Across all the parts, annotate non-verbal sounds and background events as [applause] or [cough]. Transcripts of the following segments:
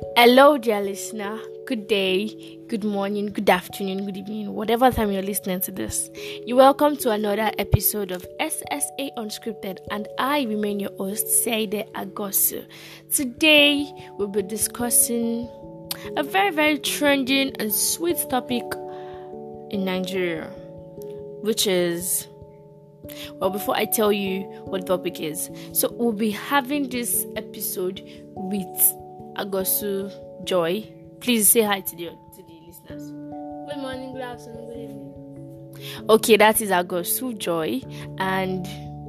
Hello, dear listener. Good day, good morning, good afternoon, good evening, whatever time you're listening to this. You're welcome to another episode of SSA Unscripted, and I remain your host, Saide Agosu. Today, we'll be discussing a very, very trending and sweet topic in Nigeria, which is well, before I tell you what the topic is, so we'll be having this episode with Agosu Joy. Please say hi to the to the listeners. Good morning, good afternoon, good evening. Okay, that is Agosu Joy, and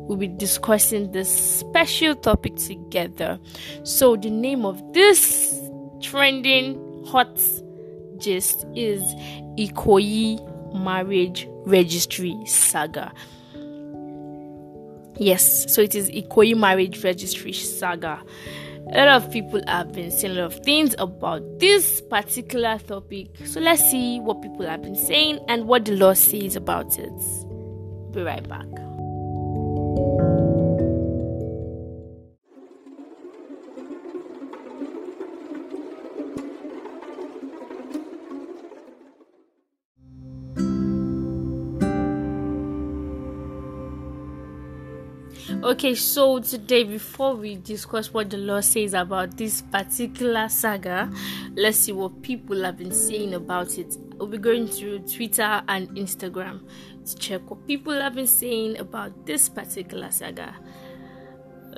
we'll be discussing this special topic together. So the name of this trending hot gist is Ikoyi marriage registry saga. Yes, so it is Ikoyi marriage registry saga. A lot of people have been saying a lot of things about this particular topic. So let's see what people have been saying and what the law says about it. Be right back. Okay, so today, before we discuss what the law says about this particular saga, let's see what people have been saying about it. We'll be going through Twitter and Instagram to check what people have been saying about this particular saga.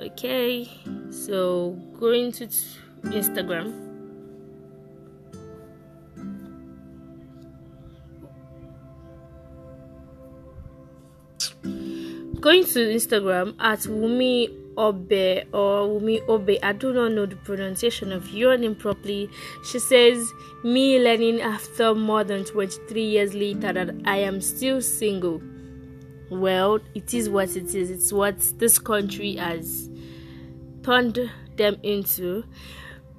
Okay, so going to Instagram. Going to Instagram at Wumi Obe or Wumi Obe. I do not know the pronunciation of your name properly. She says, Me learning after more than 23 years later that I am still single. Well, it is what it is. It's what this country has turned them into.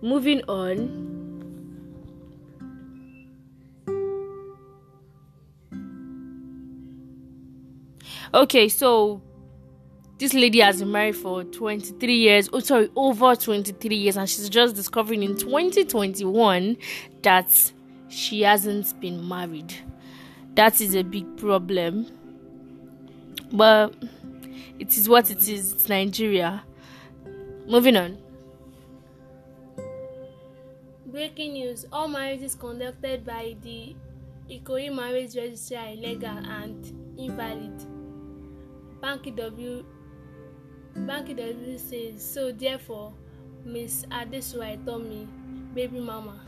Moving on. Okay, so this lady has been married for 23 years. Oh, sorry, over 23 years, and she's just discovering in 2021 that she hasn't been married. That is a big problem. But it is what it is. It's Nigeria. Moving on. Breaking news All marriages conducted by the Ikoyi Marriage Registry are illegal and invalid. Banky W. Banky W says, so therefore, Miss Adesua Etomi, baby mama.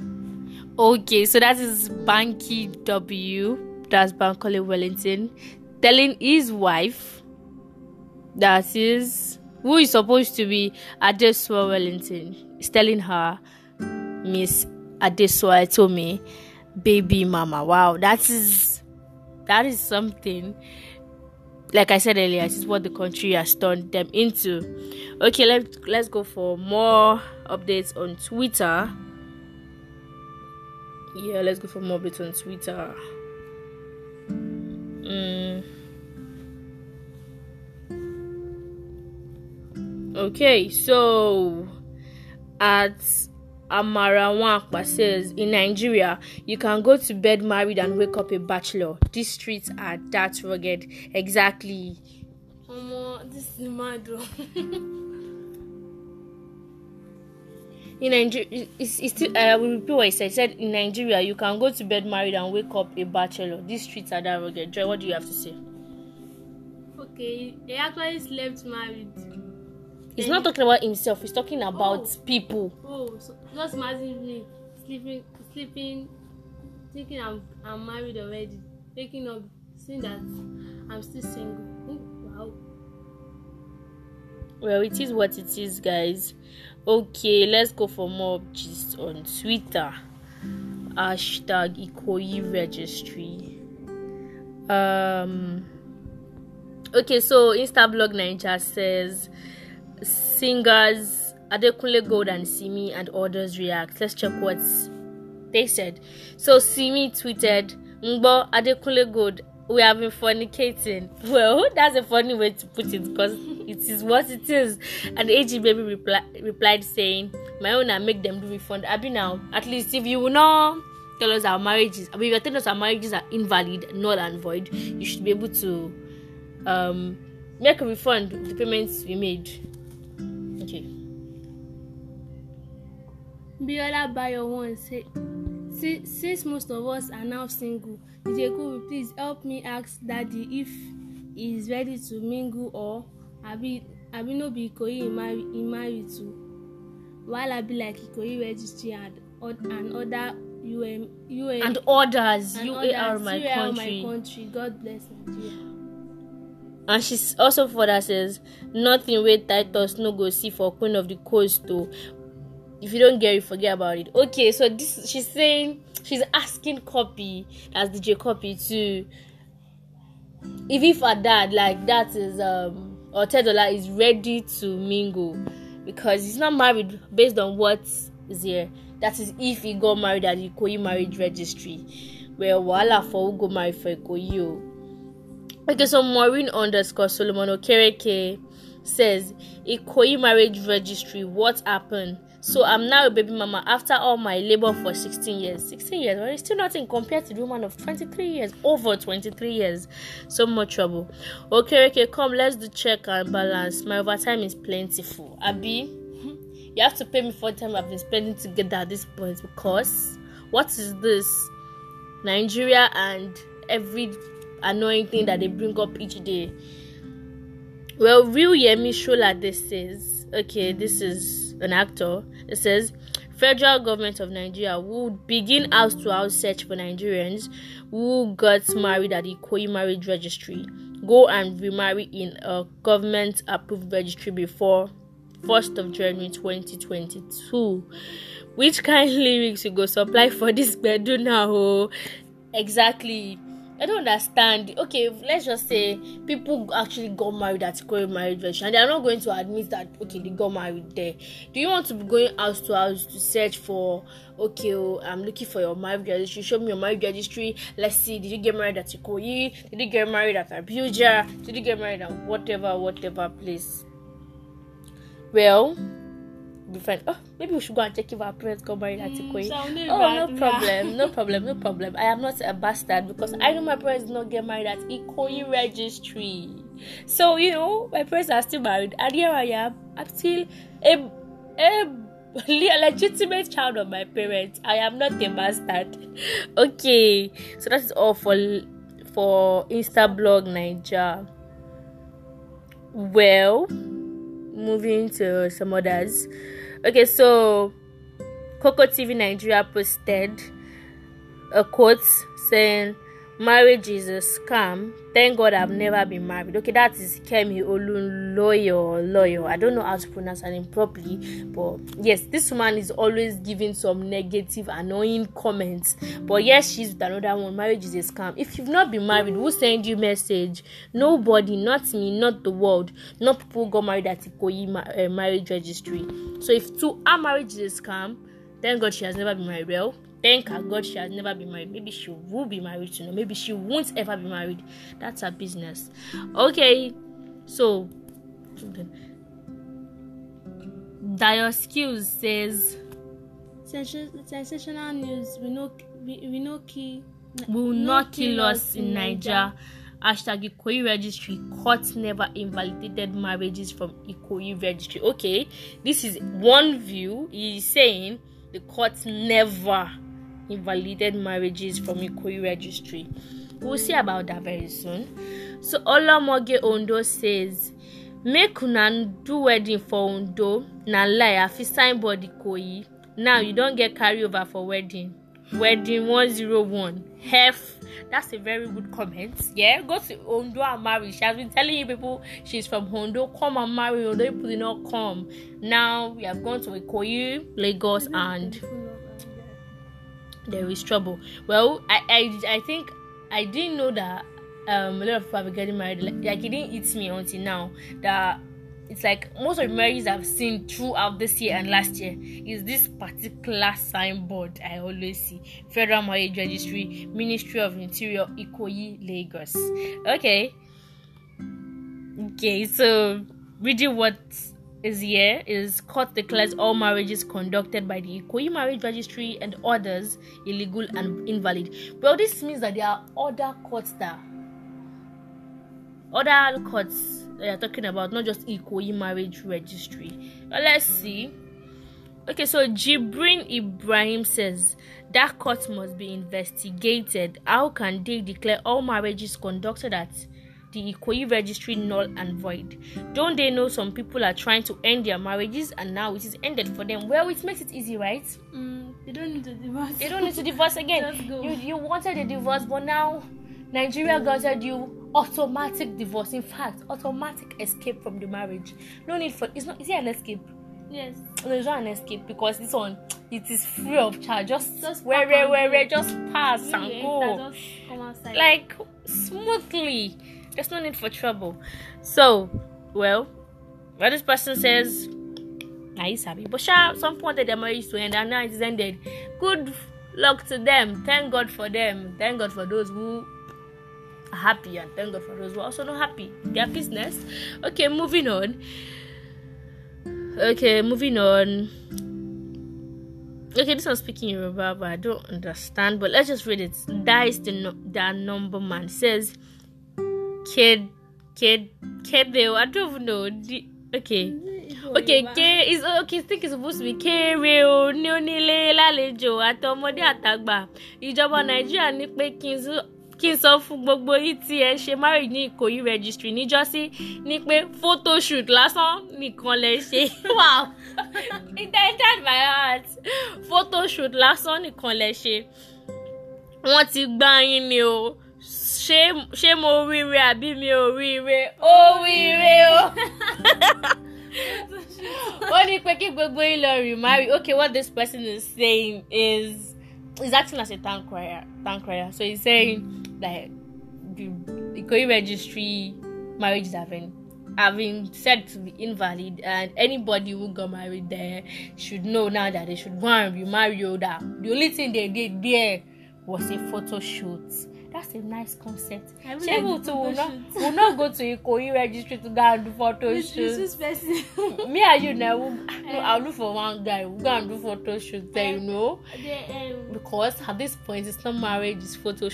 Okay, so that is Banky W. That's Bankole Wellington telling his wife that is who is supposed to be Adesuwa Wellington is telling her Miss Adesua Etomi baby mama. Wow, that is that is something like I said earlier, this is what the country has turned them into. Okay, let's let's go for more updates on Twitter. Yeah, let's go for more updates on Twitter. Mm. Okay, so at Amara Wankpa says in Nigeria, you can go to bed married and wake up a bachelor. These streets are that rugged. Exactly. Omo, this is mad. [laughs] In Nigeria, it's, it's still, I will repeat what I said. I said in Nigeria, you can go to bed married and wake up a bachelor. These streets are that rugged. Joy, what do you have to say? okay, he actually slept married. He's not talking about himself. He's talking about Oh. people. Oh, so just imagine me sleeping, sleeping, thinking I'm I'm married already, waking up, seeing that I'm still single. Wow. Well, it is what it is, guys. Okay, let's go for more gist on Twitter. Hashtag Ikoyi Registry. Um. Okay, so Insta Instablog Nigeria says singers Adekunle Gold and Simi and others react. Let's check what they said. So Simi tweeted, Ngbo Adekunle Gold, we have been fornicating. [laughs] Well, that's a funny way to put it because it is what it is. And AG baby repli- replied saying, My own I make them do refund. I be now, at least if you not tell us our marriages, if you're us our marriages are invalid, null and void, you should be able to um make a refund of the payments we made. Okay. Biola Bayo one say, since most of us are now single, DJ Kubi, please help me ask Daddy if he is ready to mingle or abi abi no be Ikoyi he marry he marry to. I be like Ikoyi registry and and other UM UM And others, and UAR others, my UAR country. my country. God bless Nigeria. and she also further says nothing wey titus no go see for queen of the coast o if you don't get it forget about it okay so this she's saying she's asking Cuppy as dj Cuppy to if if her dad like that is um otedola is ready to mingle because he's not married based on what is here that is if he got married at the ikoyi marriage registry well wahala for who go marry for ikoyi o. Okay, so Maureen underscore Solomon Okereke says, Ikoyi marriage registry, what happened? So I'm now a baby mama after all my labor for 16 years. 16 years, well, it's still nothing compared to the woman of 23 years, over 23 years. So much trouble. Okay, okay, come, let's do check and balance. My overtime is plentiful. Abi, you have to pay me for the time I've been spending together at this point because what is this? Nigeria and every annoying thing that they bring up each day. Well, real Yemi Shola this is. okay, this is an actor. It says, federal government of Nigeria would begin house to house search for Nigerians who got married at the Ikoyi marriage registry. Go and remarry in a government approved registry before 1st of January 2022. Which kind [laughs] lyrics you go supply for this bedroom now? Oh? Exactly. I don't understand. Okay, let's just say people actually got married at Ikoyi marriage and they are not going to admit that okay they got married there. Do you want to be going house to house to search for okay, oh, I'm looking for your marriage registry, show me your marriage registry, let's see, did you get married at Ikoyi? Did you get married at Abuja? Did you get married at whatever, whatever place? Well, be. Oh, maybe we should go and check if our parents got married at mm, Ikoyi. so Oh, no problem, no [laughs] problem, no problem. I am not a bastard because I know my parents did not get married at Ikoyi registry. So, you know, my parents are still married, and here I am. I'm still a, a [laughs] legitimate child of my parents. I am not a bastard. [laughs] Okay, so that is all for for Instablog Niger. Well, moving to some others. Okay, so Coco TV Nigeria posted a quote saying, Marriage is a scam. Thank God I've never been married. Okay, that is Kemi Olunloyo lawyer. I don't know how to pronounce her name properly, but yes, this woman is always giving some negative, annoying comments. But yes, she's with another one. Marriage is a scam. If you've not been married, who send you message? Nobody, not me, not the world, not people got married at Ikoyi ma- uh, marriage registry. So if two, our marriage is a scam, thank God she has never been married. Well, thank her God she has never been married. Maybe she will be married to know. Maybe she won't ever be married. That's her business. Okay, so Dio Skills says sensational news we know we, we no kill will not kill us in Niger. Hashtag Ikoyi registry. Court never invalidated marriages from Ikoyi registry. Okay, this is one view. He's saying the court never invalidated marriages from Ikoyi registry. We'll see about that very soon. So Olamoge Ondo says, make una do wedding for Ondo. Na lie, I fit signboard Ikoyi. Now you don't get carryover for wedding. Wedding 101. Hef. That's a very good comment. Yeah, go to Ondo and marry. She has been telling you people she's from Ondo. Come and marry Ondo. People did not come. Now we have gone to Ikoyi, Lagos, and there is trouble. Well, I, I, I think I didn't know that um, a lot of people been getting married. Like, like it didn't hit me until now that it's like most of the marriages I've seen throughout this year and last year is this particular signboard I always see Federal Marriage Registry, Ministry of Interior, Ikoyi, Lagos. Okay. Okay, so reading what is here is court declares all marriages conducted by the Ikoyi Marriage Registry and others illegal and invalid. Well, this means that there are other courts that other courts they are talking about, not just Ikoyi Marriage Registry. Let's see. Okay, so Jibrin Ibrahim says that court must be investigated. How can they declare all marriages conducted at the Ikoyi registry null and void? Don't they know some people are trying to end their marriages and now it is ended for them? Well, it makes it easy, right? Mm, they don't need to divorce. They don't need to divorce again. [laughs] You you wanted a divorce, but now Nigeria granted you automatic divorce. In fact, automatic escape from the marriage. No need for it's not is it an escape? Yes. No, it's not an escape because this one it is free of charge. Just, Just where where where where just pass and go. just. Like smoothly. There's no need for trouble. So, well, what this person says he's happy. But sure, some point their marriage to end and now it's ended. Good luck to them. Thank God for them. Thank God for those who are happy and thank God for those who are also not happy. Their business. Okay, moving on. Okay, moving on. Okay, this one's speaking Yoruba, but I don't understand. But let's just read it. That is the no- that number man says, kid, kid, kid. I don't even know. The- okay, okay, K is okay. I think it's supposed to be kéré o ní onílé lálejò àtọmọdé àtàgbà. Ìjọba Nàìjíríà ní pé kí n sọ kí n sọ fún gbogbo yìí tí ẹ ṣe marriage ní Ìkòyí registry níjọ́sí ní pé photoshoot lásán nìkan lẹ ṣe. [laughs] wow [laughs] it entered my heart photoshoot lásán nìkan lẹ ṣe. wọ́n ti gbá yín ni o ṣé ṣé mo ríire àbí mi ò ríire ó ríire o. ó ní pé kí gbogbo yín lọ remarry. Okay what this person is saying is is acting as a town crier so he's saying that the Ikoyi registry marriages have been have been said to be invalid and anybody who got married there should know now that they should go and remarry o that the only thing they did there was a photo shoot that's a nice concept. I like we too will not shoot. will not go to Ikoyi registry to go and do photo shoot? [laughs] me and you now we'll, [laughs] no, I'll look for one guy we'll go and do photo shoot there you know? They, um, because at this point it's not marriage it's photo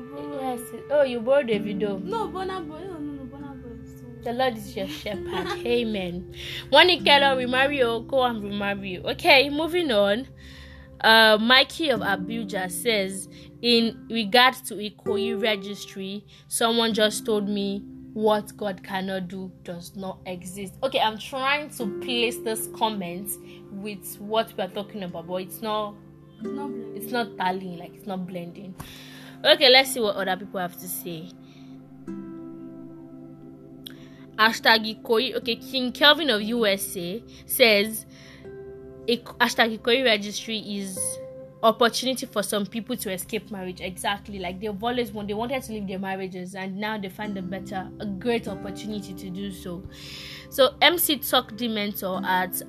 borrow yes oh you borrowed the video. No, Bonner Boy. No, no, Bonner Boy. the lord is your [laughs] shepherd amen. One Ikelo remarry you go and remarry you okay moving on uh Mikey of Abuja says in regards to Ikoyi registry someone just told me what God cannot do does not exist. Okay, I'm trying to place this comment with what we are talking about, but it's not It's not it's not tallying, like it's not blending. Okay, let's see what other people have to say. Hashtag Ikoyi. Okay, King Kelvin of USA says Ik- hashtag Ikoyi registry is opportunity for some people to escape marriage. Exactly, like they've always wanted, they wanted to leave their marriages, and now they find a better, a great opportunity to do so. So MC Talk the mentor at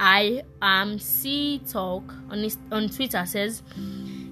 I am C Talk on his, on Twitter says,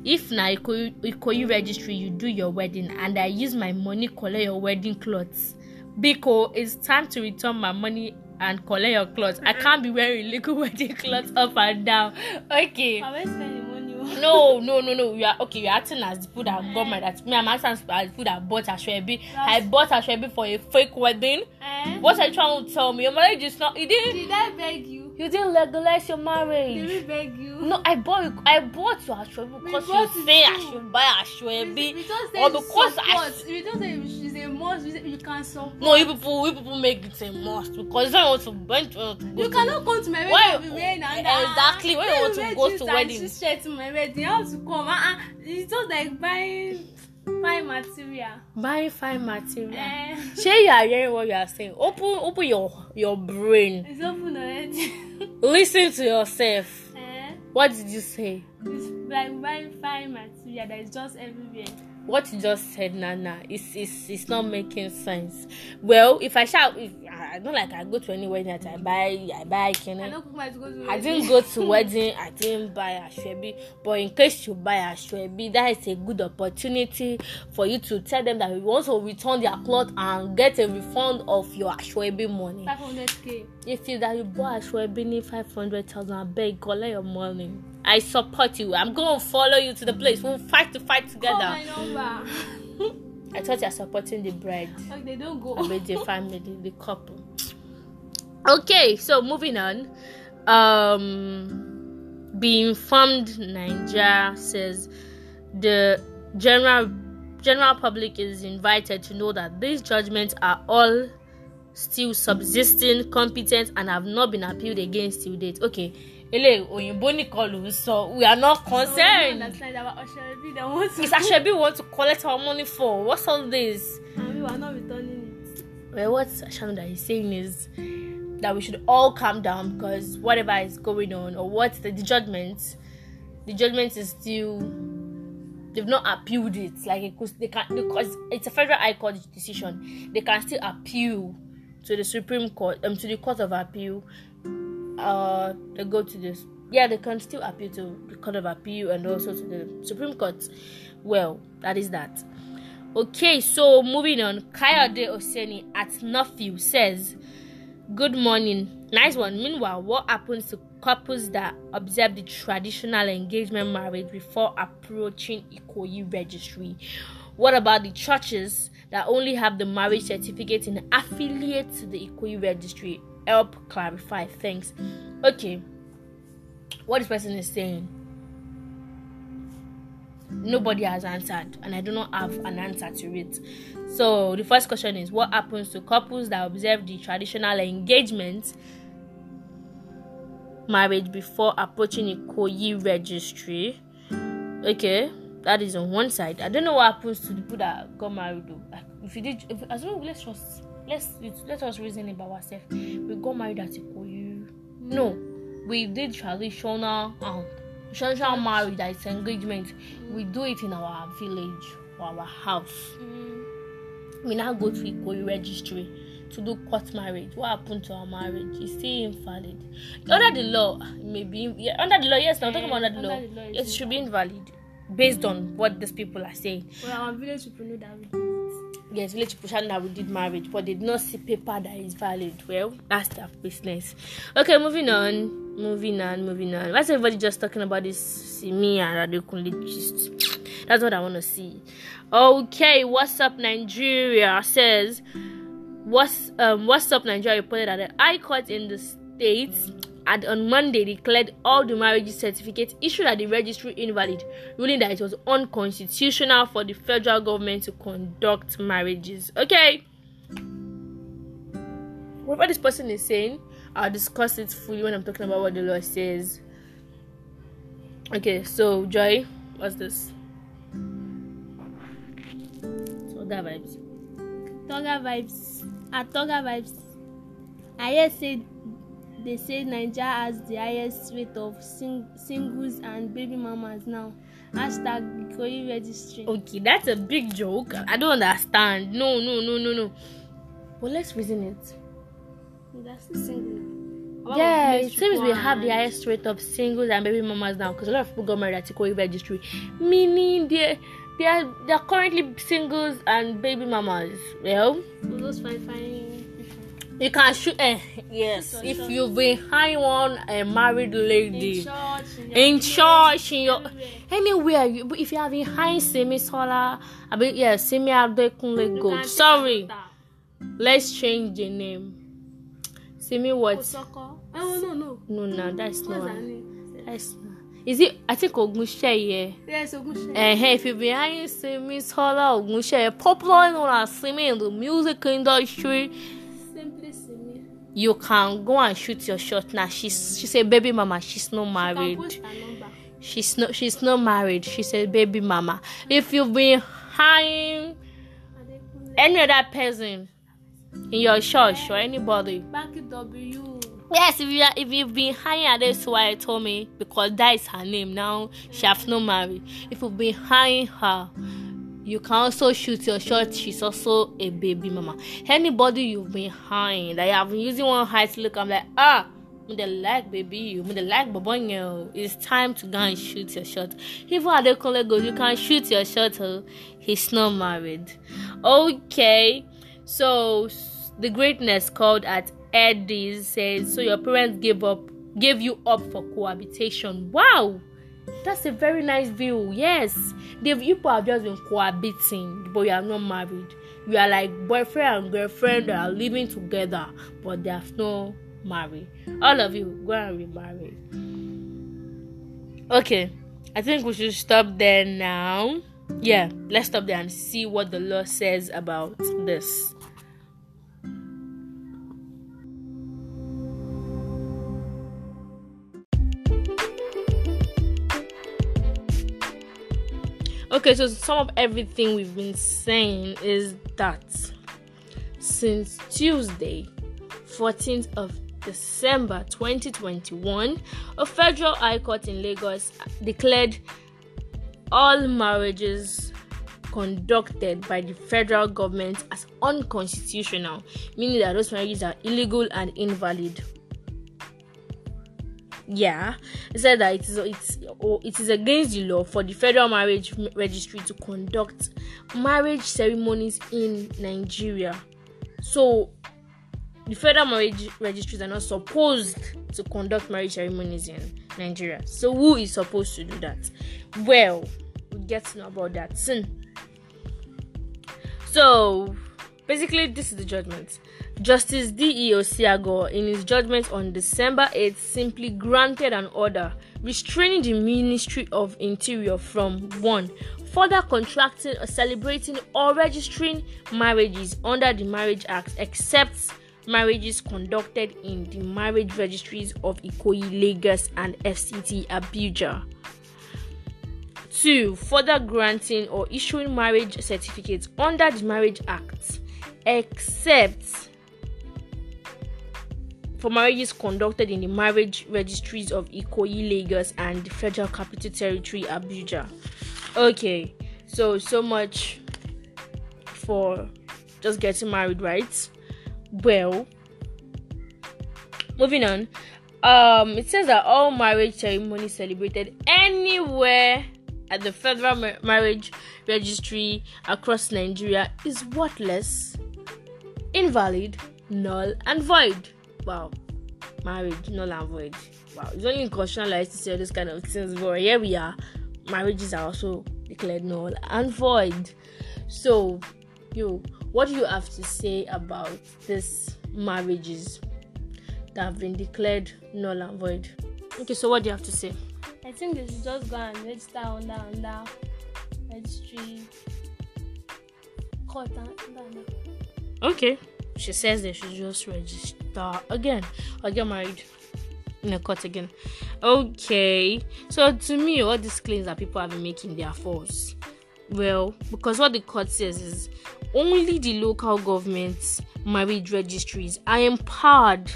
if na Ikoyi registry you do your wedding and I use my money collect your wedding clothes, Biko, it's time to return my money and collect your clothes. I can't be wearing illegal [laughs] wedding clothes up and down. Okay. I will spend the money. on- No, [laughs] no, no, no. You are okay. You're acting as the people that got married. That me, I'm acting as the people that bought Ashwebi. I bought Ashwebi for a fake wedding. Eh? What are you trying to tell me? Your marriage is not. You didn't. Did I beg you? You didn't legalize your Did marriage. we beg you? No, I bought I bought your Ashwebi because you say I too. should buy We, we say or because I- support. We just say she's a must. We say you can support. No, you people, you people make it a must because I want to went to, to go You to- cannot come to my wedding Why- be wearing Exactly, when you want to go to wedding. She's straight to my wedding. You have to come. Uh-uh. It's just like buying buying material. buy fine material. Eh, Shey you are hearing what you are saying. Open open your your brain. it's open already. [laughs] Listen to yourself. eh, What did you say? it's like buying fine material that is just everywhere. What you just said, Nana, is is is not making sense. Well, if I shall, if I I don't like I go to any wedding that I buy I buy I Kenny. no kukuma to go to I wedding. didn't go to wedding. I didn't buy ashwebi. But in case you buy ashwebi, that is a good opportunity for you to tell them that you want to return their cloth and get a refund of your ashwebi money. five hundred k. If you that you bought ashwebi need five hundred thousand, I beg collect your money. I support you. I'm going to follow you to the place. We'll fight to fight call together. my number. [laughs] I thought you're supporting the bride. like they don't go. with the family, the couple. Okay, so moving on. Um, be informed, Nigeria says the general general public is invited to know that these judgments are all still subsisting, competent, and have not been appealed against till date. Okay, ele òyìnbó nìkan ló ń sọ we are not concerned. wants to It's Ashebi want to collect our money for. What's all this? and we were not returning it. Well, what Shanda is saying is that we should all calm down because whatever is going on or what the, the judgment, the judgment is still they've not appealed it. Like it could, they can because it's a federal high court decision. They can still appeal to the Supreme Court, um, to the Court of Appeal. Uh, they go to this. Yeah, they can still appeal to the Court of Appeal and also to the Supreme Court. Well, that is that. Okay, so moving on. Kayode Oseni at Nuffield says, Good morning. Nice one. Meanwhile, what happens to couples that observe the traditional engagement marriage before approaching Ikoyi registry? What about the churches that only have the marriage certificate in affiliate to the Ikoyi registry? Help clarify. things. Okay. What this person is saying nobody has answered and i do not have an answer to it so the first question is what happens to couples that observe the traditional engagement marriage before approaching a koyi registry okay that is on one side i don't know what happens to the people that got married though if you did if, as well let's just let's let us reason about ourselves. We got married at Ikoyi no we did traditional um traditional marriage that is engagement. We do it in our village or our house. Mm. we now go to Ikoyi registry to do court marriage. What happened to our marriage? Is still invalid. Under the law maybe yeah, under the law yes i'm talking about under the law, Under the law, yes, it should be invalid. based on what these people are saying. Well, our village people know that we do it. Yes village know that we did marriage but they did not see paper that is valid. Well that's their business. Okay moving on moving on moving on. Why's everybody just talking about this Simi and Adekunle gist? That's what i want to see. Okay what's up nigeria? Says what's um what's up nigeria? Reported that the high court in the states had on monday declared all the marriage certificates issued at the registry invalid ruling that it was unconstitutional for the federal government to conduct marriages. Okay? Whatever this person is saying i'll discuss it fully when i'm talking about what the law says. Okay so joy what's this? That vibes. Toga vibes. Ah, at Toga vibes. I hear say they say Nigeria has the highest rate of sing- singles and baby mamas now. Hashtag Ikoyi registry. Okay, that's a big joke. I don't understand. No, no, no, no, no. But let's reason it. That's the single. Yeah, it seems we have the highest rate of singles and baby mamas now because a lot of people got married at Ikoyi registry. Meaning they they are they are currently singles and baby mamas. Well, So those fine fine. You can shoot. Eh, yes, if sure. you've been high on a married lady. In church, in, your in church in anywhere you if you have been high semi solar i mean yeah semi adekunle gold sorry let's change the name semi what Osoko. Oh no no. no no that's not that's not is it i think ogunṣeye Yes, Ogunse. uh if you been high semi solar ogunṣeye popular known as semi in the music industry Simi. You can go and shoot your shot. Now she's she's a baby mama she's not married. she's not she's not married. She's a baby mama. If you've been hiring any other person in your church or anybody yes if you are, if you've been hiring why told me because that is her name now. She has not married if you've been hiring her you can also shoot your shot. She's also a baby mama. Anybody you've been that you have been using one high to look, I'm like, ah, the like baby, you the like babonyo. It's time to go and shoot your shot. Even at the college you can shoot your shot. He's not married. Okay, so the greatness called at Eddie says, so your parents gave up, gave you up for cohabitation. Wow that's a very nice view. Yes, the people have just been cohabiting, but you are not married. You are like boyfriend and girlfriend that are living together, but they have no married. All of you go and remarry. Okay, I think we should stop there now. Yeah, let's stop there and see what the law says about this. Okay, so some of everything we've been saying is that since Tuesday, 14th of December 2021, a federal high court in Lagos declared all marriages conducted by the federal government as unconstitutional, meaning that those marriages are illegal and invalid yeah. It said that it is it's oh, it is against the law for the federal marriage registry to conduct marriage ceremonies in nigeria. So the federal marriage registries are not supposed to conduct marriage ceremonies in nigeria. So who is supposed to do that? Well we'll get to know about that soon. So basically this is the judgment Justice D.E. Osiagor, in his judgment on December 8, simply granted an order restraining the Ministry of Interior from 1. Further contracting or celebrating or registering marriages under the Marriage Act except marriages conducted in the marriage registries of Ikoyi, Lagos, and FCT Abuja. 2. Further granting or issuing marriage certificates under the Marriage Act except for marriages conducted in the marriage registries of Ikoyi, Lagos, and the Federal Capital Territory, Abuja. Okay, so so much for just getting married, right? Well, moving on. Um, it says that all marriage ceremonies celebrated anywhere at the Federal Marriage Registry across Nigeria is worthless, invalid, null, and void wow, marriage null and void. Wow, it's only in constitutional to say this kind of things, but here we are. Marriages are also declared null and void. So, you, what do you have to say about these marriages that have been declared null and void? Okay, so what do you have to say? I think they should just go and register under under registry court under, under. Okay, she says they should just register again or get married in a court again. Okay, so to me, all these claims that people have been making they are false. Well, because what the court says is only the local government's marriage registries are empowered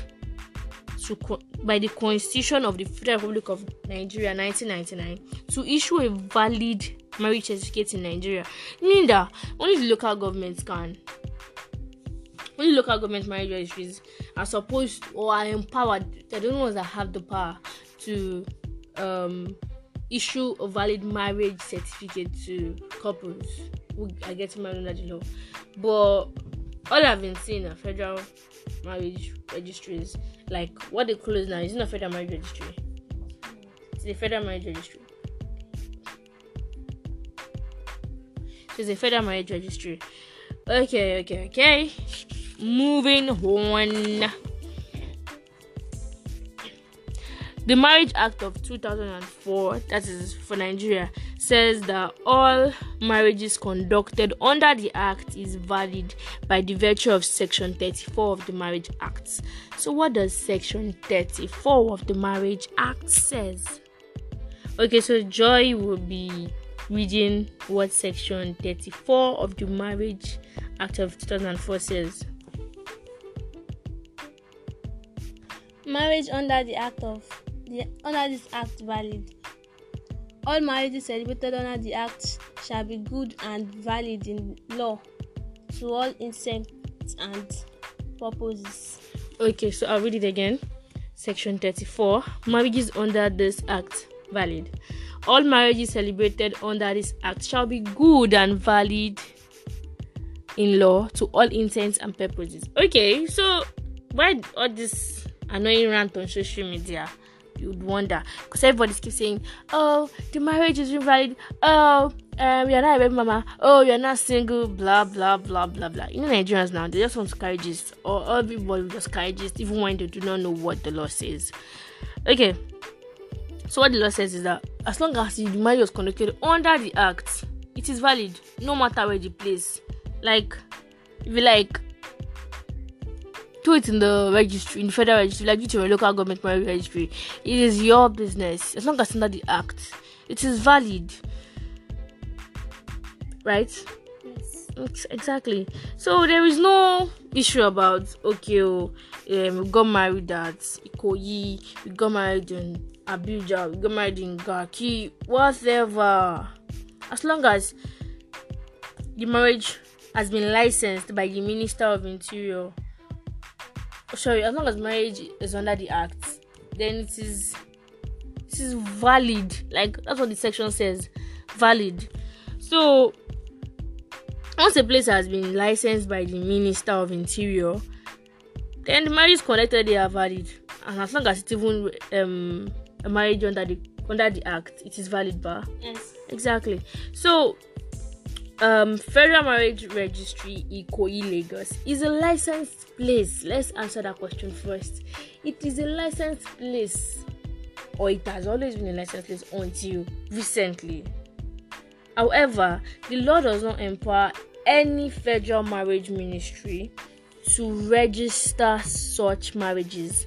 to by the Constitution of the Federal Republic of Nigeria 1999 to issue a valid marriage certificate in Nigeria. Meaning that only the local governments can only local government marriage registries are supposed or are empowered. They're the ones that have the power to um, issue a valid marriage certificate to couples who are getting married under the law. But all I've been seeing are federal marriage registries, like what they close now, is not federal marriage registry. It's the federal marriage registry. it's a federal marriage registry. Okay, okay, okay. Moving on. The Marriage Act of 2004, that is for Nigeria, says that all marriages conducted under the Act is valid by the virtue of Section 34 of the Marriage Act. So, what does Section 34 of the Marriage Act says? Okay, so Joy will be reading what Section 34 of the Marriage Act of 2004 says. Marriage under the act of the under this act valid. All marriages celebrated under the act shall be good and valid in law to all intents and purposes. Okay, so I'll read it again. Section 34 Marriages under this act valid. All marriages celebrated under this act shall be good and valid in law to all intents and purposes. Okay, so why all this annoying rant on social media? You would wonder because everybody keeps saying, "Oh, the marriage is invalid. Oh, um, you're not a baby mama. Oh, you're not single. Blah blah blah blah blah." You know, Nigerians now they just want to carry gist, or everybody just carry gist, even when they do not know what the law says. Okay, so what the law says is that as long as the marriage was conducted under the act, it is valid, no matter where the place. Like, if you like, do it in the registry, in the federal registry, like do it in a local government marriage registry. It is your business. As long as under the act, it is valid. Right? Yes. Exactly. So there is no issue about okay, oh, um, we got married at Ikoyi, we got married in Abuja, we got married in Garki, whatever. As long as the marriage has been licensed by the Minister of Interior. Sorry, as long as marriage is under the act, then it is it is valid. Like that's what the section says, valid. So once a place has been licensed by the Minister of Interior, then the marriage connected they are valid. And as long as it's even um, a marriage under the under the act, it is valid bar. Yes. Exactly. So um federal marriage registry ikoyi lagos is a licensed place. Let's answer that question first. It is a licensed place or it has always been a licensed place until recently. However the law does not empower any federal marriage ministry to register such marriages.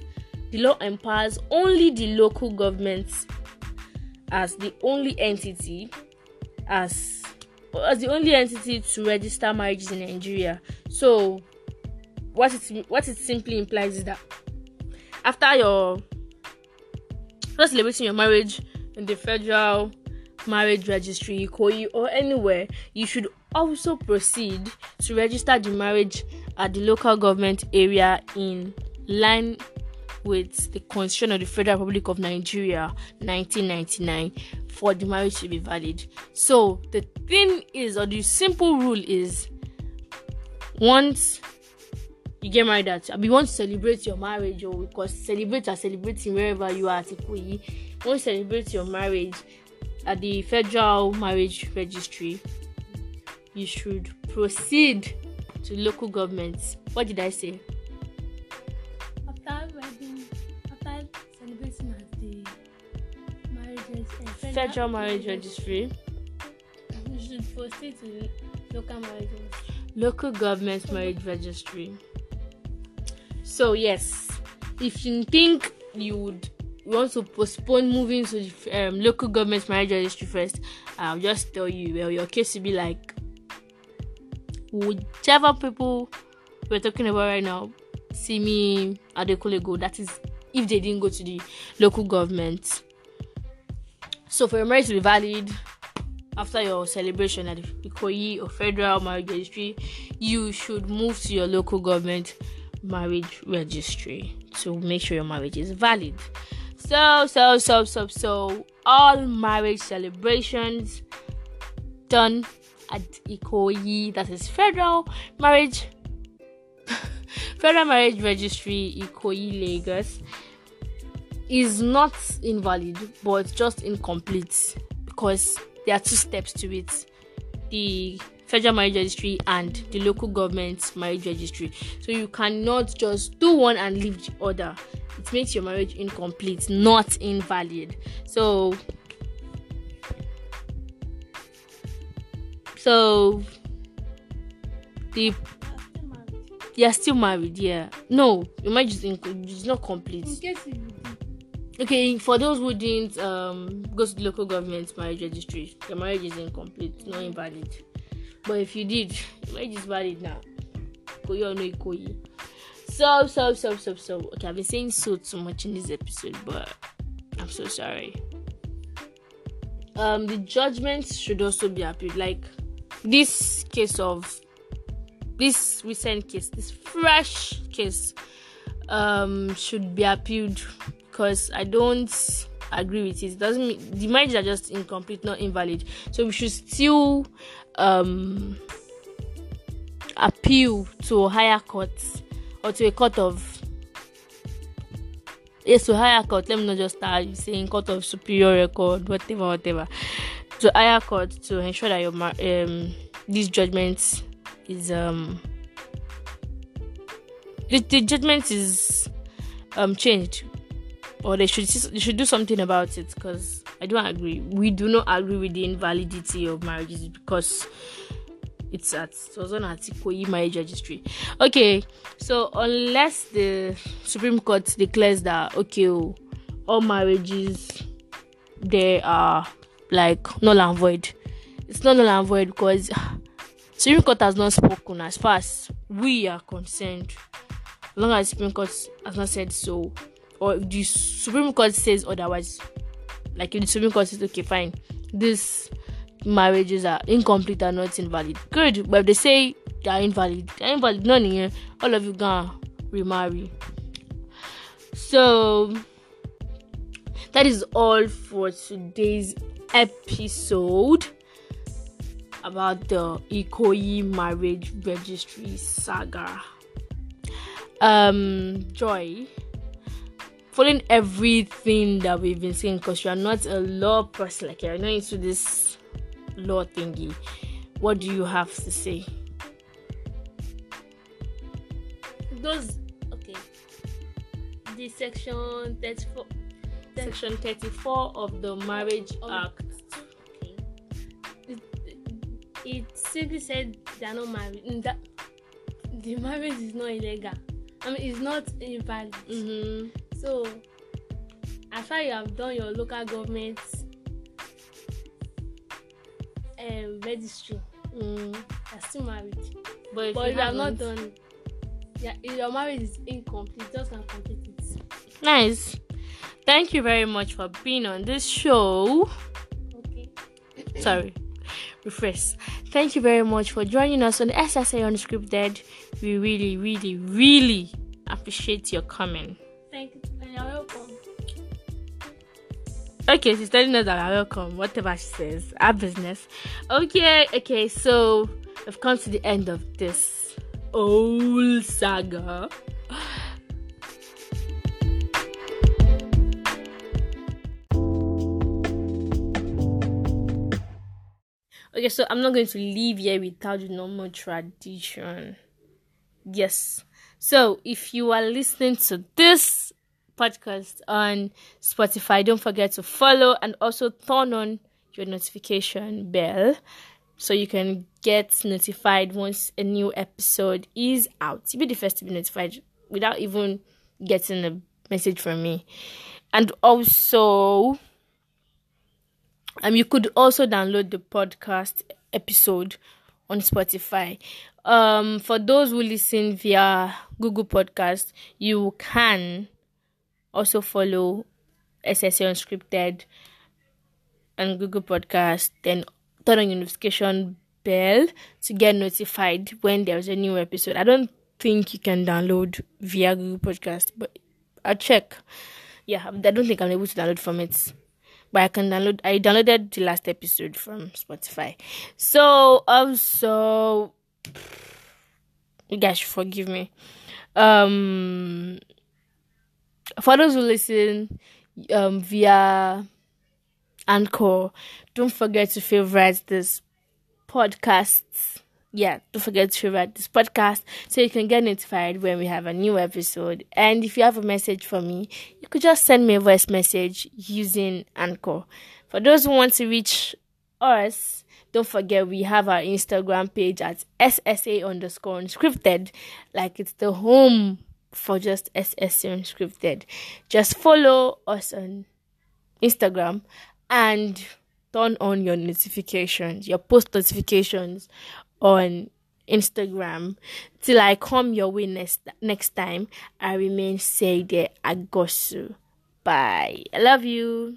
The law empowers only the local government as the only entity as as the only entity to register marriages in Nigeria. So, what it what it simply implies is that after your after celebrating your marriage in the federal marriage registry, Ikoyi, or anywhere, you should also proceed to register the marriage at the local government area in line with the Constitution of the Federal Republic of Nigeria 1999 for the marriage to be valid. So the thing is, or the simple rule is, once you get married at, I mean, want to celebrate your marriage, or because celebrate are celebrating wherever you are at Ikoyi, once you celebrate your marriage at the Federal Marriage Registry, you should proceed to local governments. What did I say? Federal Marriage Registry. you should proceed to local marriages. local government marriage registry. So yes, if you think you would want to postpone moving to the um, local government marriage registry first, I'll just tell you well your case will be like whichever people we're talking about right now see me Adekule go. That is if they didn't go to the local government. So for your marriage to be valid, after your celebration at the Ikoyi or federal marriage registry, you should move to your local government marriage registry to make sure your marriage is valid. So, so, so, so, so, all marriage celebrations done at Ikoyi, that is federal marriage, [laughs] federal marriage registry, Ikoyi, Lagos, is not invalid but just incomplete because there are two steps to it. The federal marriage registry and the local government marriage registry. So you cannot just do one and leave the other. It makes your marriage incomplete not invalid. So so the you're still married yeah. No your marriage is, inc- is not complete okay for those who didn't um go to the local government marriage registry your marriage is incomplete not invalid. But if you did your marriage is valid now. So so so so so okay i've been saying so too much in this episode but i'm so sorry. Um the judgments should also be appealed. Like this case of this recent case this fresh case um should be appealed because i don't agree with it. it doesn't mean the marriages are just incomplete not invalid. So we should still um appeal to higher court or to a court of yes to higher court. Let me not just start saying court of superior record whatever whatever. To higher court to ensure that your um this judgment is um the, the judgment is um changed or they should they should do something about it because I don't agree. We do not agree with the invalidity of marriages because it's at it was on at Ikoyi marriage registry. Okay, so unless the Supreme Court declares that okay, oh, all marriages they are like null and void. It's not null and void because [sighs] Supreme Court has not spoken as far as we are concerned. As long as Supreme Court has not said so, or the Supreme Court says otherwise, like if the Supreme Court says okay, fine, these marriages are incomplete and not invalid. Good, but if they say they are invalid, they are invalid. None here. All of you gonna remarry. So that is all for today's episode about the Ikoyi marriage registry saga. Um, Joy, following everything that we've been saying, because you are not a law person, like you're not into this law thingy. What do you have to say? Those okay. The section 34 section 34 of the Marriage Act. Okay. It, it simply said they are not married. That the marriage is not illegal. I mean, it's not invalid. Mm-hmm. So, as far you have done your local government um, registry Mm. you're still married But if but you, have not done yeah, your marriage is incomplete just can complete it Nice. Thank you very much for being on this show. okay [coughs] Sorry. Refresh. Thank you very much for joining us on SSA Unscripted. We really, really, really appreciate your coming. thank you Okay, she's telling us that we're welcome, whatever she says. Our business. Okay, okay, so we've come to the end of this old saga. Okay, so I'm not going to leave here without the normal tradition. Yes. So if you are listening to this podcast on Spotify, don't forget to follow and also turn on your notification bell so you can get notified once a new episode is out. You'll be the first to be notified without even getting a message from me. And also, um, you could also download the podcast episode on Spotify. Um, for those who listen via Google Podcast, you can also follow SSA Unscripted and Google Podcast. Then turn on your notification bell to get notified when there's a new episode. I don't think you can download via Google Podcast, but I'll check. Yeah, I don't think I'm able to download from it but I can download. I downloaded the last episode from Spotify. So also, you guys should forgive me. Um, for those who listen um via Anchor, don't forget to favorite this podcast. Yeah, don't forget to favorite this podcast so you can get notified when we have a new episode. And if you have a message for me, you could just send me a voice message using Anchor. For those who want to reach us, don't forget we have our Instagram page at SSA underscore unscripted, like it's the home for just SSA Unscripted. Just follow us on Instagram and turn on your notifications, your post notifications on Instagram till I come your way next next time. I remain Sede Agosu. Bye. I love you.